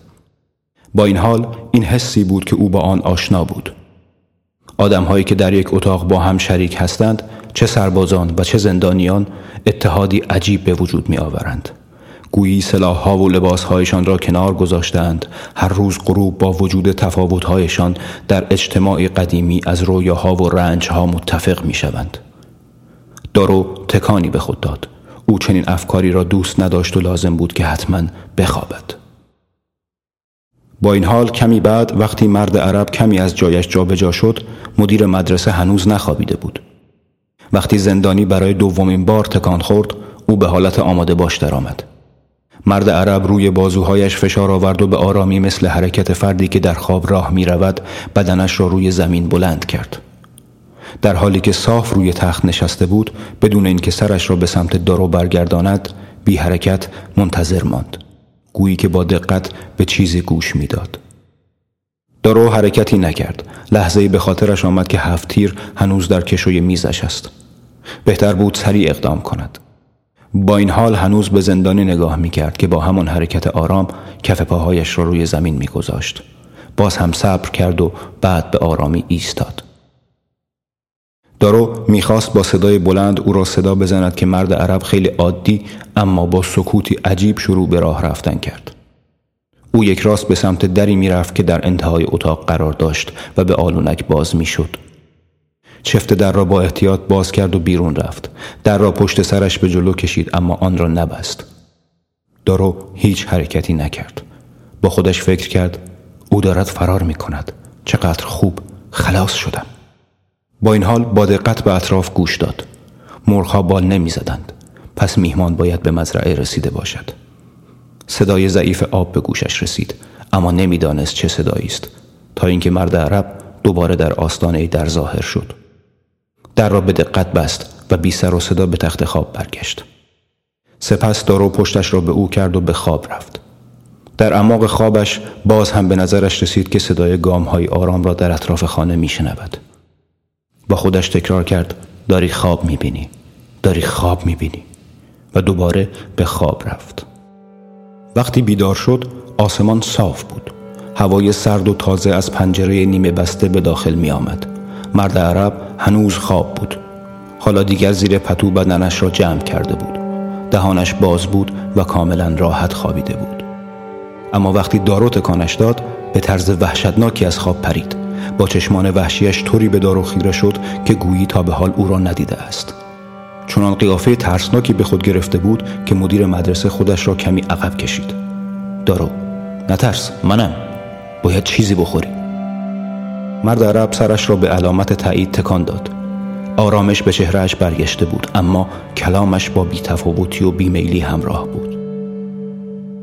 با این حال این حسی بود که او با آن آشنا بود. آدمهایی که در یک اتاق با هم شریک هستند چه سربازان و چه زندانیان اتحادی عجیب به وجود می آورند. گویی سلاحها و لباسهایشان را کنار گذاشتند. هر روز غروب با وجود تفاوتهایشان در اجتماع قدیمی از رویاها و رنجها متفق می شوند. دارو تکانی به خود داد. او چنین افکاری را دوست نداشت و لازم بود که حتما بخوابد. با این حال کمی بعد وقتی مرد عرب کمی از جایش جابجا جا شد مدیر مدرسه هنوز نخوابیده بود. وقتی زندانی برای دومین بار تکان خورد او به حالت آماده باش درآمد. مرد عرب روی بازوهایش فشار آورد و به آرامی مثل حرکت فردی که در خواب راه می رود بدنش را روی زمین بلند کرد. در حالی که صاف روی تخت نشسته بود بدون اینکه سرش را به سمت دارو برگرداند بی حرکت منتظر ماند. گویی که با دقت به چیزی گوش می‌داد. دارو حرکتی نکرد. لحظه به خاطرش آمد که هفت تیر هنوز در کشوی میزش است. بهتر بود سریع اقدام کند. با این حال هنوز به زندانی نگاه می کرد که با همان حرکت آرام کف پاهایش را روی زمین می گذاشت. باز هم صبر کرد و بعد به آرامی ایستاد. دارو می‌خواست با صدای بلند او را صدا بزند که مرد عرب خیلی عادی اما با سکوتی عجیب شروع به راه رفتن کرد. او یک راست به سمت دری می‌رفت که در انتهای اتاق قرار داشت و به آلونک باز می‌شد. چفت در را با احتیاط باز کرد و بیرون رفت. در را پشت سرش به جلو کشید اما آن را نبست. دارو هیچ حرکتی نکرد. با خودش فکر کرد او دارد فرار می کند. چقدر خوب خلاص شدم. با این حال با دقت به اطراف گوش داد مرغها بال نمی‌زدند پس میهمان باید به مزرعه رسیده باشد صدای ضعیف آب به گوشش رسید اما نمی‌دانست چه صدایی است تا اینکه مرد عرب دوباره در آستانه در ظاهر شد در را به دقت بست و بی سر و صدا به تخت خواب برگشت. سپس دارو پشتش را به او کرد و به خواب رفت. در اعماق خوابش باز هم به نظرش رسید که صدای گام های آرام را در اطراف خانه میشنود. با خودش تکرار کرد داری خواب می‌بینی داری خواب می‌بینی. و دوباره به خواب رفت. وقتی بیدار شد آسمان صاف بود. هوای سرد و تازه از پنجره نیمه بسته به داخل می آمد. مرد عرب هنوز خواب بود. حالا دیگر زیر پتو بدنش را جمع کرده بود. دهانش باز بود و کاملا راحت خوابیده بود. اما وقتی دارو تکانش داد به طرز وحشتناکی از خواب پرید. با چشمان وحشیش طوری به دارو خیره شد که گویی تا به حال او را ندیده است. چنان قیافه ترسناکی به خود گرفته بود که مدیر مدرسه خودش را کمی عقب کشید. دارو نترس منم. باید چیزی بخوری مرد عرب سرش را به علامت تایید تکان داد. آرامش به چهرهش برگشته بود اما کلامش با بیتفاوتی و بیمیلی همراه بود.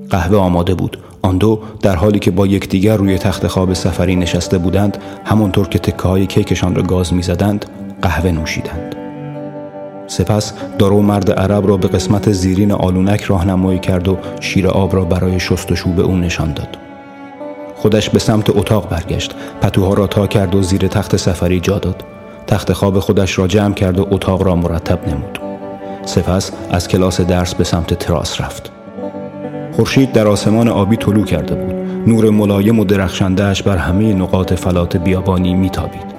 قهوه آماده بود. آن دو در حالی که با یکدیگر روی تخت خواب سفری نشسته بودند همانطور که تکه های کیکشان را گاز می‌زدند قهوه نوشیدند. سپس دارو مرد عرب را به قسمت زیرین آلونک راهنمایی کرد و شیر آب را برای شستشو به او نشان داد. خودش به سمت اتاق برگشت. پتوها را تا کرد و زیر تخت سفری جا داد. تخت خواب خودش را جمع کرد و اتاق را مرتب نمود. سپس از کلاس درس به سمت تراس رفت. خورشید در آسمان آبی طلوع کرده بود. نور ملایم و درخشندهش بر همه نقاط فلات بیابانی میتابید.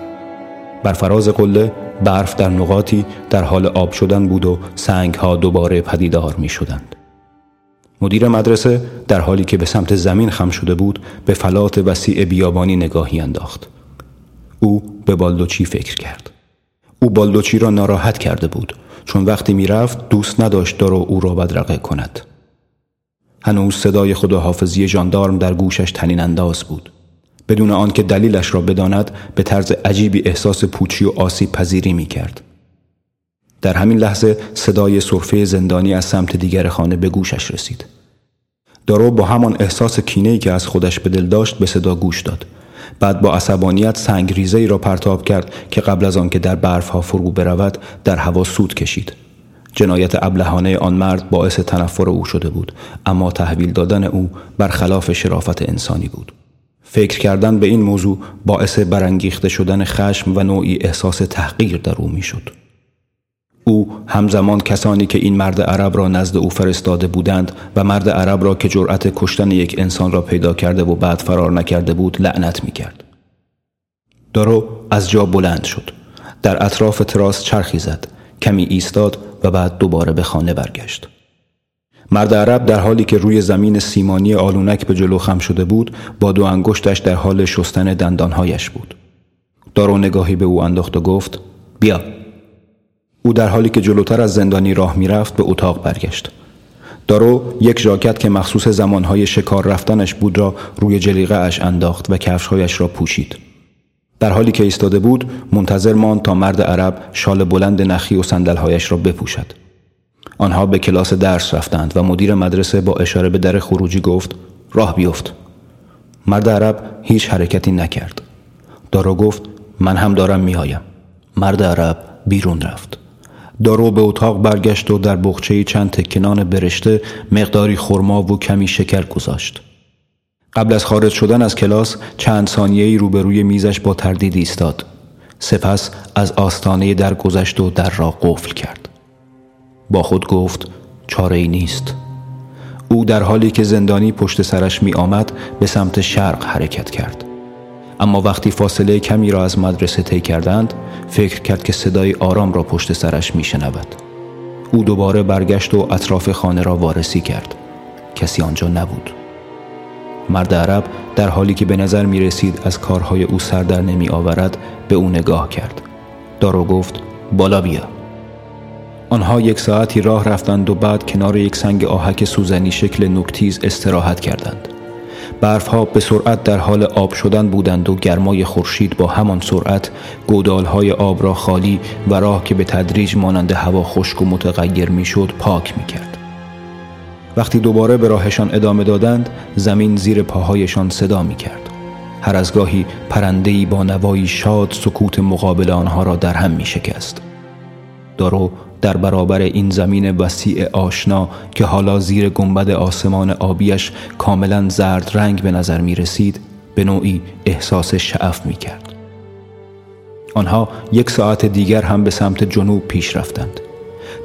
بر فراز قله برف در نقاطی در حال آب شدن بود و سنگ ها دوباره پدیدار می شدند. مدیر مدرسه در حالی که به سمت زمین خم شده بود به فلات وسیع بیابانی نگاهی انداخت. او به بالدوچی فکر کرد. او بالدوچی را ناراحت کرده بود چون وقتی می‌رفت دوست نداشت دارو او را بدرقه کند. هنوز صدای خداحافظی ژاندارم در گوشش تنین انداز بود بدون آنکه دلیلش را بداند به طرز عجیبی احساس پوچی و آسیب پذیری می کرد. در همین لحظه صدای صرفه زندانی از سمت دیگر خانه به گوشش رسید. دارو با همان احساس کینه‌ای که از خودش به دل داشت به صدا گوش داد. بعد با عصبانیت سنگ ریزه را پرتاب کرد که قبل از آنکه در برفها فرو برود در هوا سود کشید. جنایت ابلهانه آن مرد باعث تنفر او شده بود اما تحویل دادن او برخلاف شرافت انسانی بود فکر کردن به این موضوع باعث برانگیخته شدن خشم و نوعی احساس تحقیر در او می‌شد همزمان کسانی که این مرد عرب را نزد او فرستاده بودند و مرد عرب را که جرأت کشتن یک انسان را پیدا کرده و بعد فرار نکرده بود لعنت می کرد. دارو از جا بلند شد. در اطراف تراس چرخی زد. کمی ایستاد و بعد دوباره به خانه برگشت. مرد عرب در حالی که روی زمین سیمانی آلونک به جلو خم شده بود با دو انگشتش در حال شستن دندانهایش بود دارو نگاهی به او انداخت و گفت بیا او در حالی که جلوتر از زندانی راه می‌رفت به اتاق برگشت. دارو یک ژاکت که مخصوص زمانهای شکار رفتنش بود را روی جلیقه اش انداخت و کفشهایش را پوشید. در حالی که ایستاده بود منتظر ماند تا مرد عرب شال بلند نخی و صندلهایش را بپوشد. آنها به کلاس درس رفتند و مدیر مدرسه با اشاره به در خروجی گفت راه بیفت. مرد عرب هیچ حرکتی نکرد. دارو گفت من هم دارم میآیم. مرد عرب بیرون رفت. دارو به اتاق برگشت و در بخچه چند تکنان برشته مقداری خرما و کمی شکر گذاشت. قبل از خارج شدن از کلاس چند ثانیه‌ای روبروی میزش با تردید ایستاد. سپس از آستانه در گذشت و در را قفل کرد. با خود گفت چاره ای نیست. او در حالی که زندانی پشت سرش می آمد به سمت شرق حرکت کرد. اما وقتی فاصله کمی را از مدرسه طی کردند فکر کرد که صدای آرام را پشت سرش می شنود. او دوباره برگشت و اطراف خانه را وارسی کرد. کسی آنجا نبود. مرد عرب در حالی که به نظر می رسید از کارهای او سر در نمی آورد به او نگاه کرد. دارو گفت بالا بیا. آنها یک ساعتی راه رفتند و بعد کنار یک سنگ آهک سوزنی شکل نکتیز استراحت کردند. برفها به سرعت در حال آب شدن بودند و گرمای خورشید با همان سرعت گودالهای آب را خالی و راه که به تدریج مانند هوا خشک و متغیر می‌شد پاک می‌کرد وقتی دوباره به راهشان ادامه دادند زمین زیر پاهایشان صدا می‌کرد هر از گاهی پرندهی با نوایی شاد سکوت مقابل آنها را در هم می شکست. دارو در برابر این زمین وسیع آشنا که حالا زیر گنبد آسمان آبیش کاملا زرد رنگ به نظر می رسید به نوعی احساس شعف می کرد. آنها یک ساعت دیگر هم به سمت جنوب پیش رفتند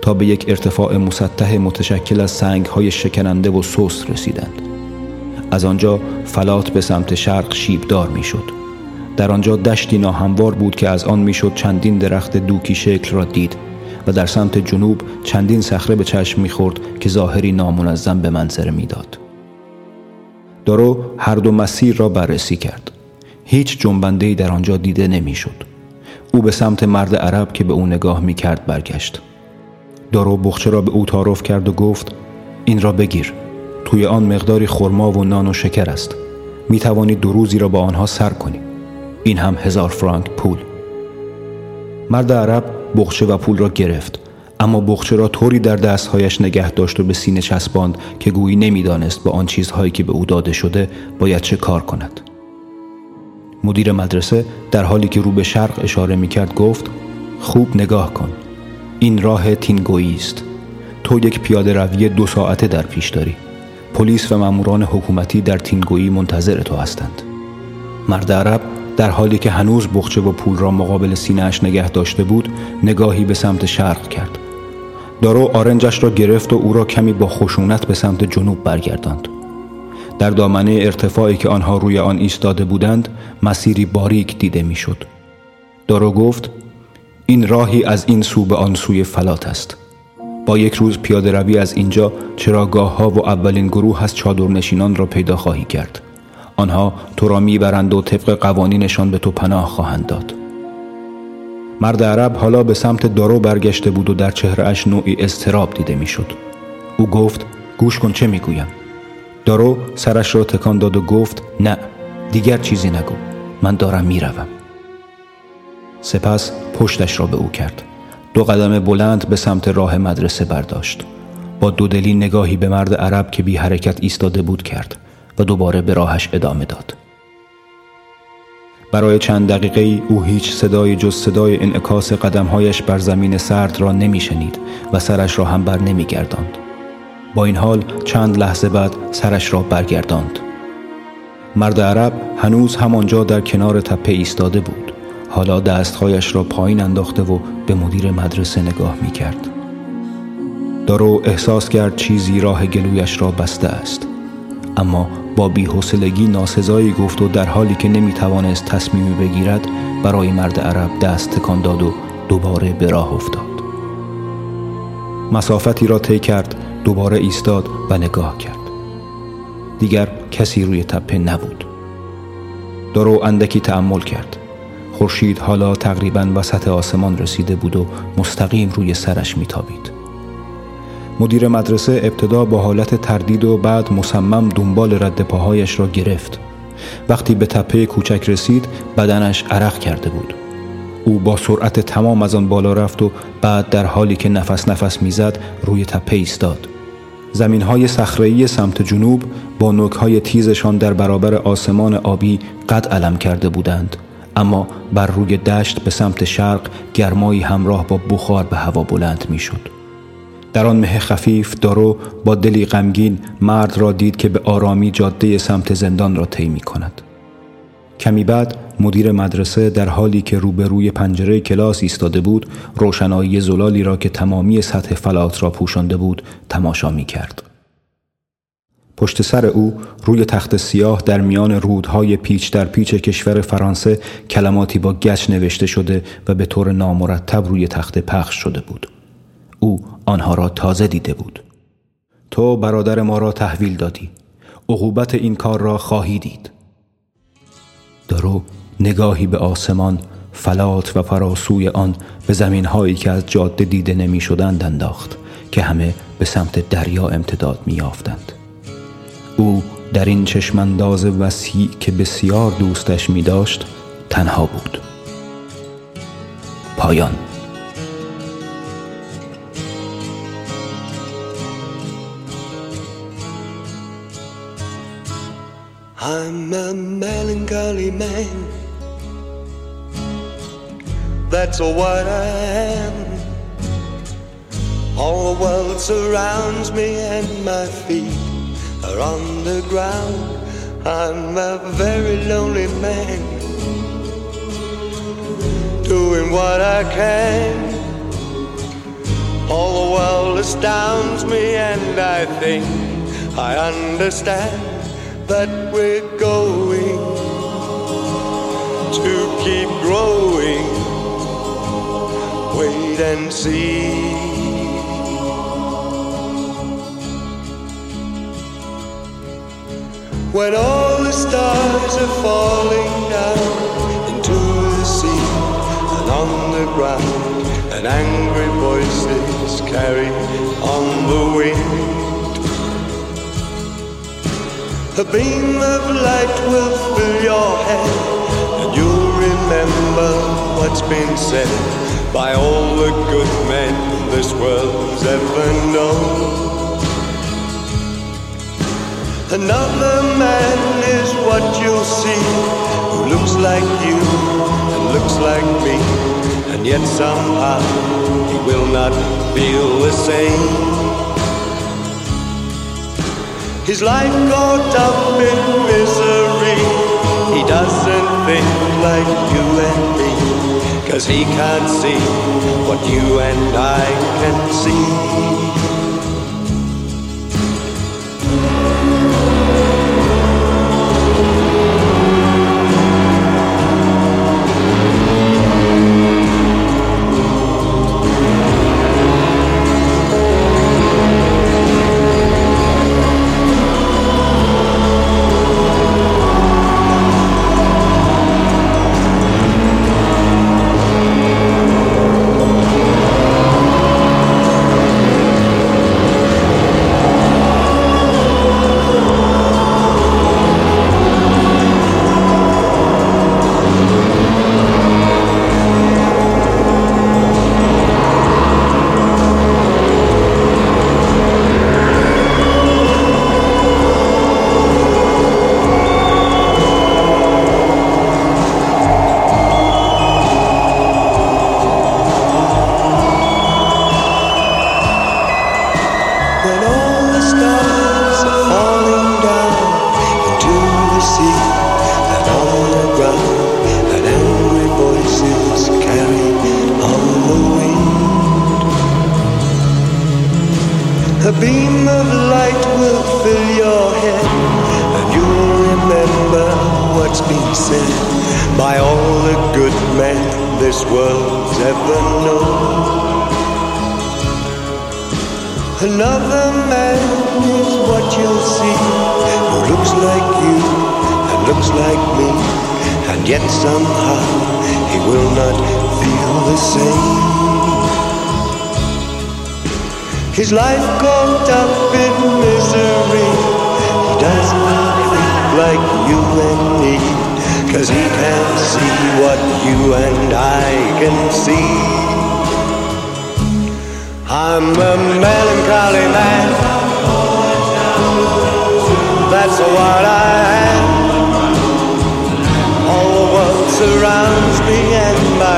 تا به یک ارتفاع مسطح متشکل از سنگ های شکننده و سوس رسیدند. از آنجا فلات به سمت شرق شیبدار می شد. در آنجا دشتی ناهموار بود که از آن می‌شد چندین درخت دوکی شکل را دید و در سمت جنوب چندین صخره به چشم می‌خورد که ظاهری نامنظم به منظره می‌داد. دارو هر دو مسیر را بررسی کرد. هیچ جنبنده در آنجا دیده نمی‌شد. او به سمت مرد عرب که به او نگاه می کرد برگشت. دارو بخچه را به او تعارف کرد و گفت این را بگیر. توی آن مقداری خرما و نان و شکر است. می توانی دو روزی را با آنها سر کنی. این هم هزار فرانک پول. مرد عرب بخچه و پول را گرفت. اما بخچه را طوری در دستهایش نگه داشت و به سینه چسباند که گویی نمی‌دانست با آن چیزهایی که به او داده شده باید چه کار کند. مدیر مدرسه در حالی که رو به شرق اشاره می کرد گفت خوب نگاه کن. این راه تینگویی است. تو یک پیاده روی دو ساعته در پیش داری. پلیس و ماموران حکومتی در تینگویی منتظر تو هستند. مرد عرب در حالی که هنوز بخچه و پول را مقابل سینهاش نگه داشته بود نگاهی به سمت شرق کرد. دارو آرنجش را گرفت و او را کمی با خشونت به سمت جنوب برگرداند. در دامنه ارتفاعی که آنها روی آن ایستاده بودند مسیری باریک دیده می‌شد. دارو گفت این راهی از این سو به آن سوی فلات است. با یک روز پیاده روی از اینجا چراگاه ها و اولین گروه از چادرنشینان را پیدا خواهی کرد. آنها تو را می‌برند و طبق قوانینشان به تو پناه خواهند داد. مرد عرب حالا به سمت دارو برگشته بود و در چهرهش نوعی استراب دیده می‌شد. او گفت گوش کن چه می‌گویم؟ دارو سرش را تکان داد و گفت نه دیگر چیزی نگو من دارم می‌روم. سپس پشتش را به او کرد. دو قدم بلند به سمت راه مدرسه برداشت. با دودلی نگاهی به مرد عرب که بی حرکت ایستاده بود کرد. و دوباره به راهش ادامه داد برای چند دقیقه او هیچ صدای جز صدای انعکاس قدمهایش بر زمین سرد را نمی شنید و سرش را هم بر نمی گرداند. با این حال چند لحظه بعد سرش را برگرداند. مرد عرب هنوز همانجا در کنار تپه ایستاده بود. حالا دستهایش را پایین انداخته و به مدیر مدرسه نگاه می کرد. دارو احساس کرد چیزی راه گلویش را بسته است. اما با بیحسلگی ناسزایی گفت و در حالی که نمی توانست تصمیمی بگیرد برای مرد عرب دست تکان داد و دوباره به راه افتاد. مسافتی را طی کرد دوباره ایستاد و نگاه کرد. دیگر کسی روی تپه نبود. دارو اندکی تعمل کرد. خورشید حالا تقریبا وسط آسمان رسیده بود و مستقیم روی سرش میتابید. مدیر مدرسه ابتدا با حالت تردید و بعد مصمم دنبال رد پاهایش را گرفت. وقتی به تپه کوچک رسید بدنش عرق کرده بود. او با سرعت تمام از آن بالا رفت و بعد در حالی که نفس نفس می‌زد روی تپه ایستاد. زمین های صخره‌ای سمت جنوب با نوک های تیزشان در برابر آسمان آبی قد علم کرده بودند. اما بر روی دشت به سمت شرق گرمایی همراه با بخار به هوا بلند می‌شد. در آن مه خفیف دارو با دلی غمگین مرد را دید که به آرامی جاده سمت زندان را طی می کند. کمی بعد مدیر مدرسه در حالی که روبروی پنجره کلاس ایستاده بود روشنایی زلالی را که تمامی سطح فلات را پوشانده بود تماشا می کرد. پشت سر او روی تخت سیاه در میان رودهای پیچ در پیچ کشور فرانسه کلماتی با گچ نوشته شده و به طور نامرتب روی تخت پخش شده بود. او آنها را تازه دیده بود. تو برادر ما را تحویل دادی. عقوبت این کار را خواهی دید. دارو نگاهی به آسمان فلات و فراسوی آن به زمین هایی که از جاده دیده نمی شدند انداخت که همه به سمت دریا امتداد می یافتند. او در این چشمانداز وسیع که بسیار دوستش می داشت تنها بود پایان I'm a melancholy man. That's all what I am. All the world surrounds me and my feet are on the ground. I'm a very lonely man, doing what I can. All the world astounds me, and I think I understand that we're going to keep growing. Wait and see. When all the stars are falling down into the sea and on the ground, and angry voices carry on the wind. A beam of light will fill your head, and you'll remember what's been said by all the good men this world's ever known. Another man is what you'll see Who looks like you and looks like me And yet somehow he will not feel the same His life caught up in misery. He doesn't think like you and me Cause he can't see what you and I can see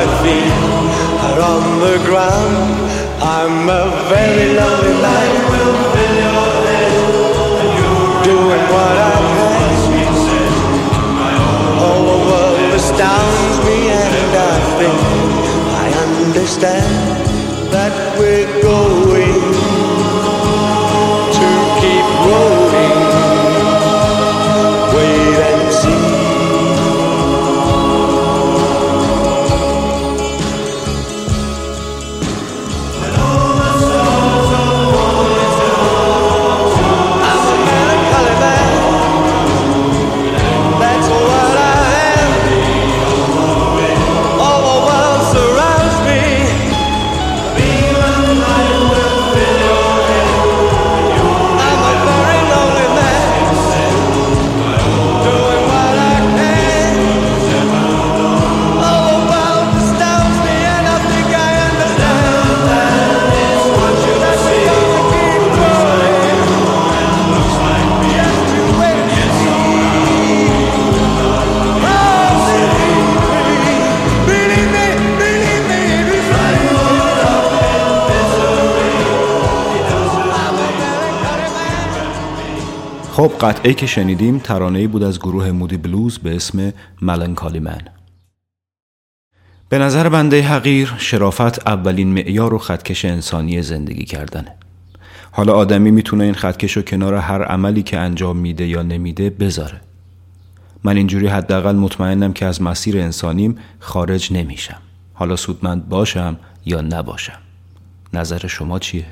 my feet are on the ground. I'm a very lonely man. Doing what I can. All the world astounds me and I think I understand that we're going خب قطعه که شنیدیم ترانه‌ای بود از گروه مودی بلوز به اسم ملنکالی من. به نظر بنده حقیر شرافت اولین معیار و خطکش انسانی زندگی کردنه حالا آدمی می‌تونه این خطکش رو کنار هر عملی که انجام میده یا نمیده بذاره. من اینجوری حداقل مطمئنم که از مسیر انسانیم خارج نمیشم. حالا سودمند باشم یا نباشم. نظر شما چیه؟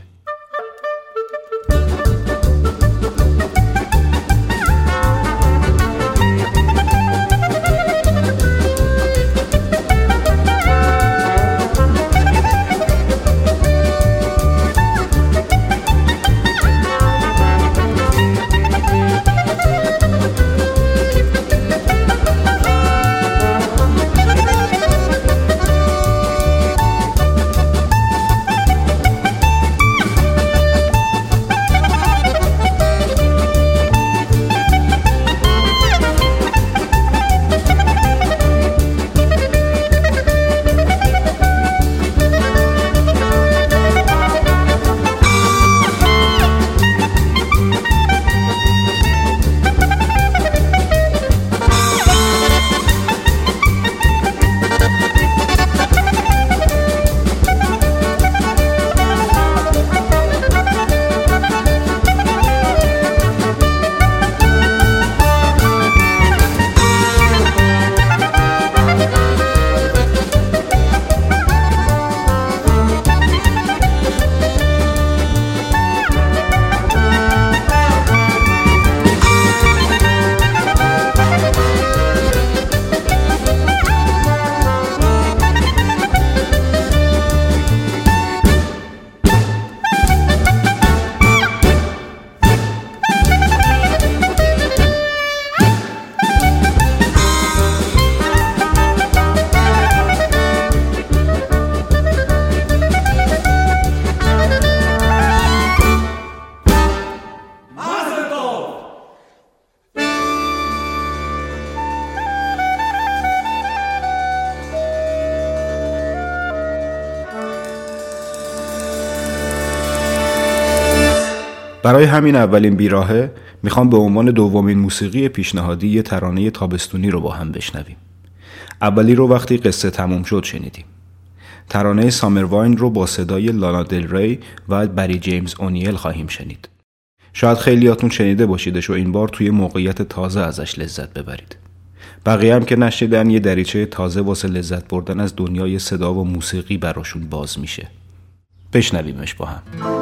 برای همین اولین بیراهه می‌خوام به عنوان دومین موسیقی پیشنهادی یه ترانه تابستونی رو با هم بشنویم. اولی رو وقتی قصه تموم شد شنیدیم. ترانه سامر واین رو با صدای لانا دل ری و بری جیمز اونیل خواهیم شنید. شاید خیلیاتون شنیده باشیدش و این بار توی موقعیت تازه ازش لذت ببرید. بقیه هم که نشنیدن یه دریچه تازه واسه لذت بردن از دنیای صدا و موسیقی براشون باز میشه. Pysznęliśmy śpocha.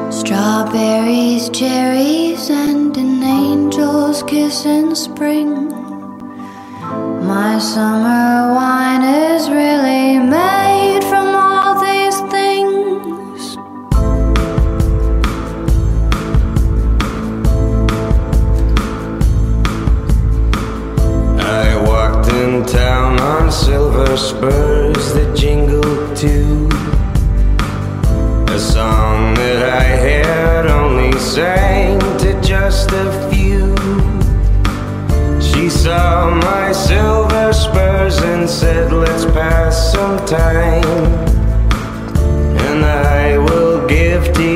Strawberries, cherries and an angel's kiss in spring My summer wine is really made from all these things I walked in town on silver spurs that jingled too song that I had only sang to just a few. She saw my silver spurs and said, Let's pass some time, and I will give to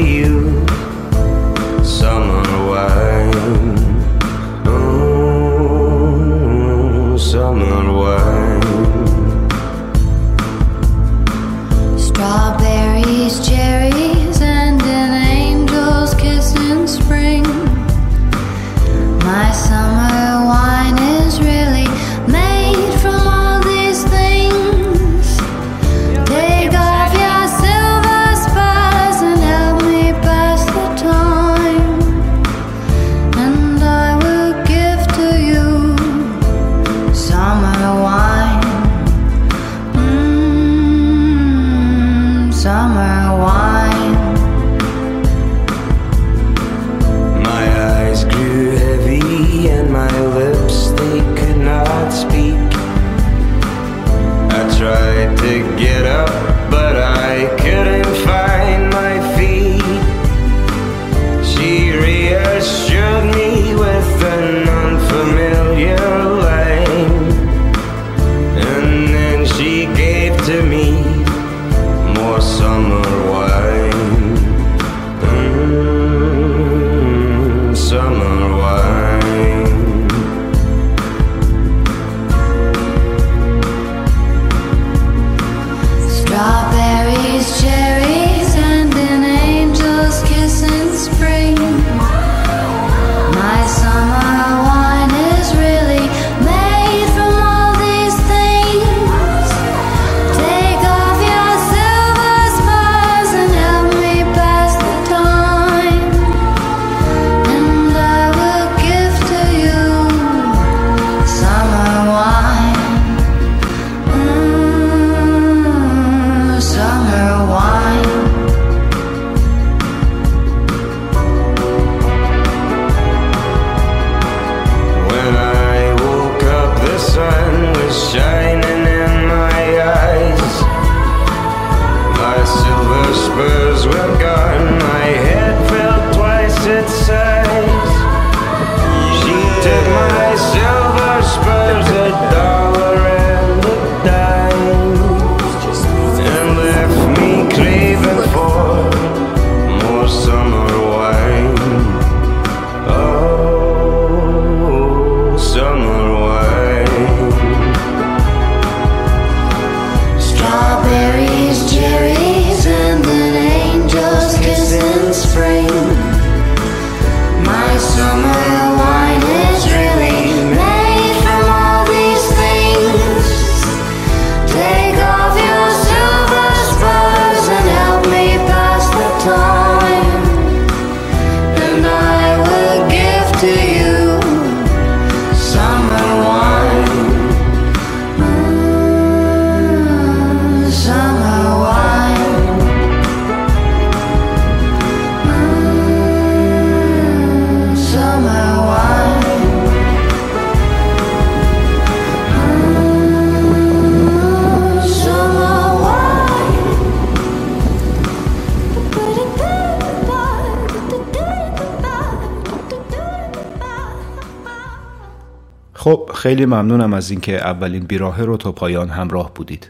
خیلی ممنونم از اینکه اولین بیراهه رو تا پایان همراه بودید.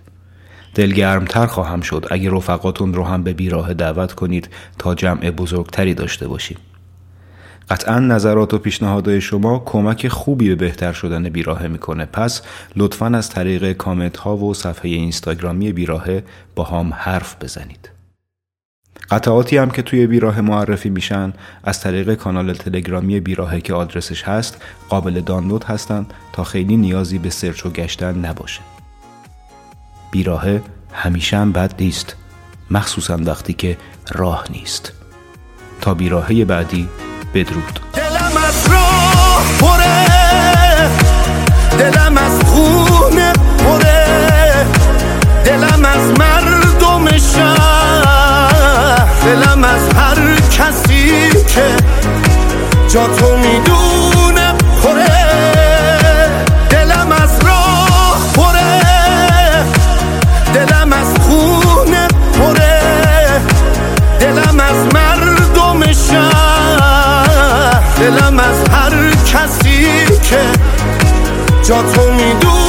دلگرمتر خواهم شد اگر رفقاتون رو هم به بیراهه دعوت کنید تا جمع بزرگتری داشته باشیم. قطعا نظرات و پیشنهادهای شما کمک خوبی به بهتر شدن بیراهه می‌کنه پس لطفا از طریق کامنت ها و صفحه اینستاگرامی بیراهه با هم حرف بزنید. قطعاتی هم که توی بیراه معرفی میشن از طریق کانال تلگرامی بیراهه که آدرسش هست قابل دانلود هستن تا خیلی نیازی به سرچ و گشتن نباشه. بیراهه همیشه هم بد نیست مخصوصا وقتی که راه نیست. تا بیراهه بعدی بدرود. دلم از راه پره دلم از خونه پره دلم از مردم شهر دلم از هر کسی که جا تو می‌دونه پره. دلم از راه پره. دلم از خونه پره. دلم از مردم شهر. دلم از هر کسی که جا تو می‌دونی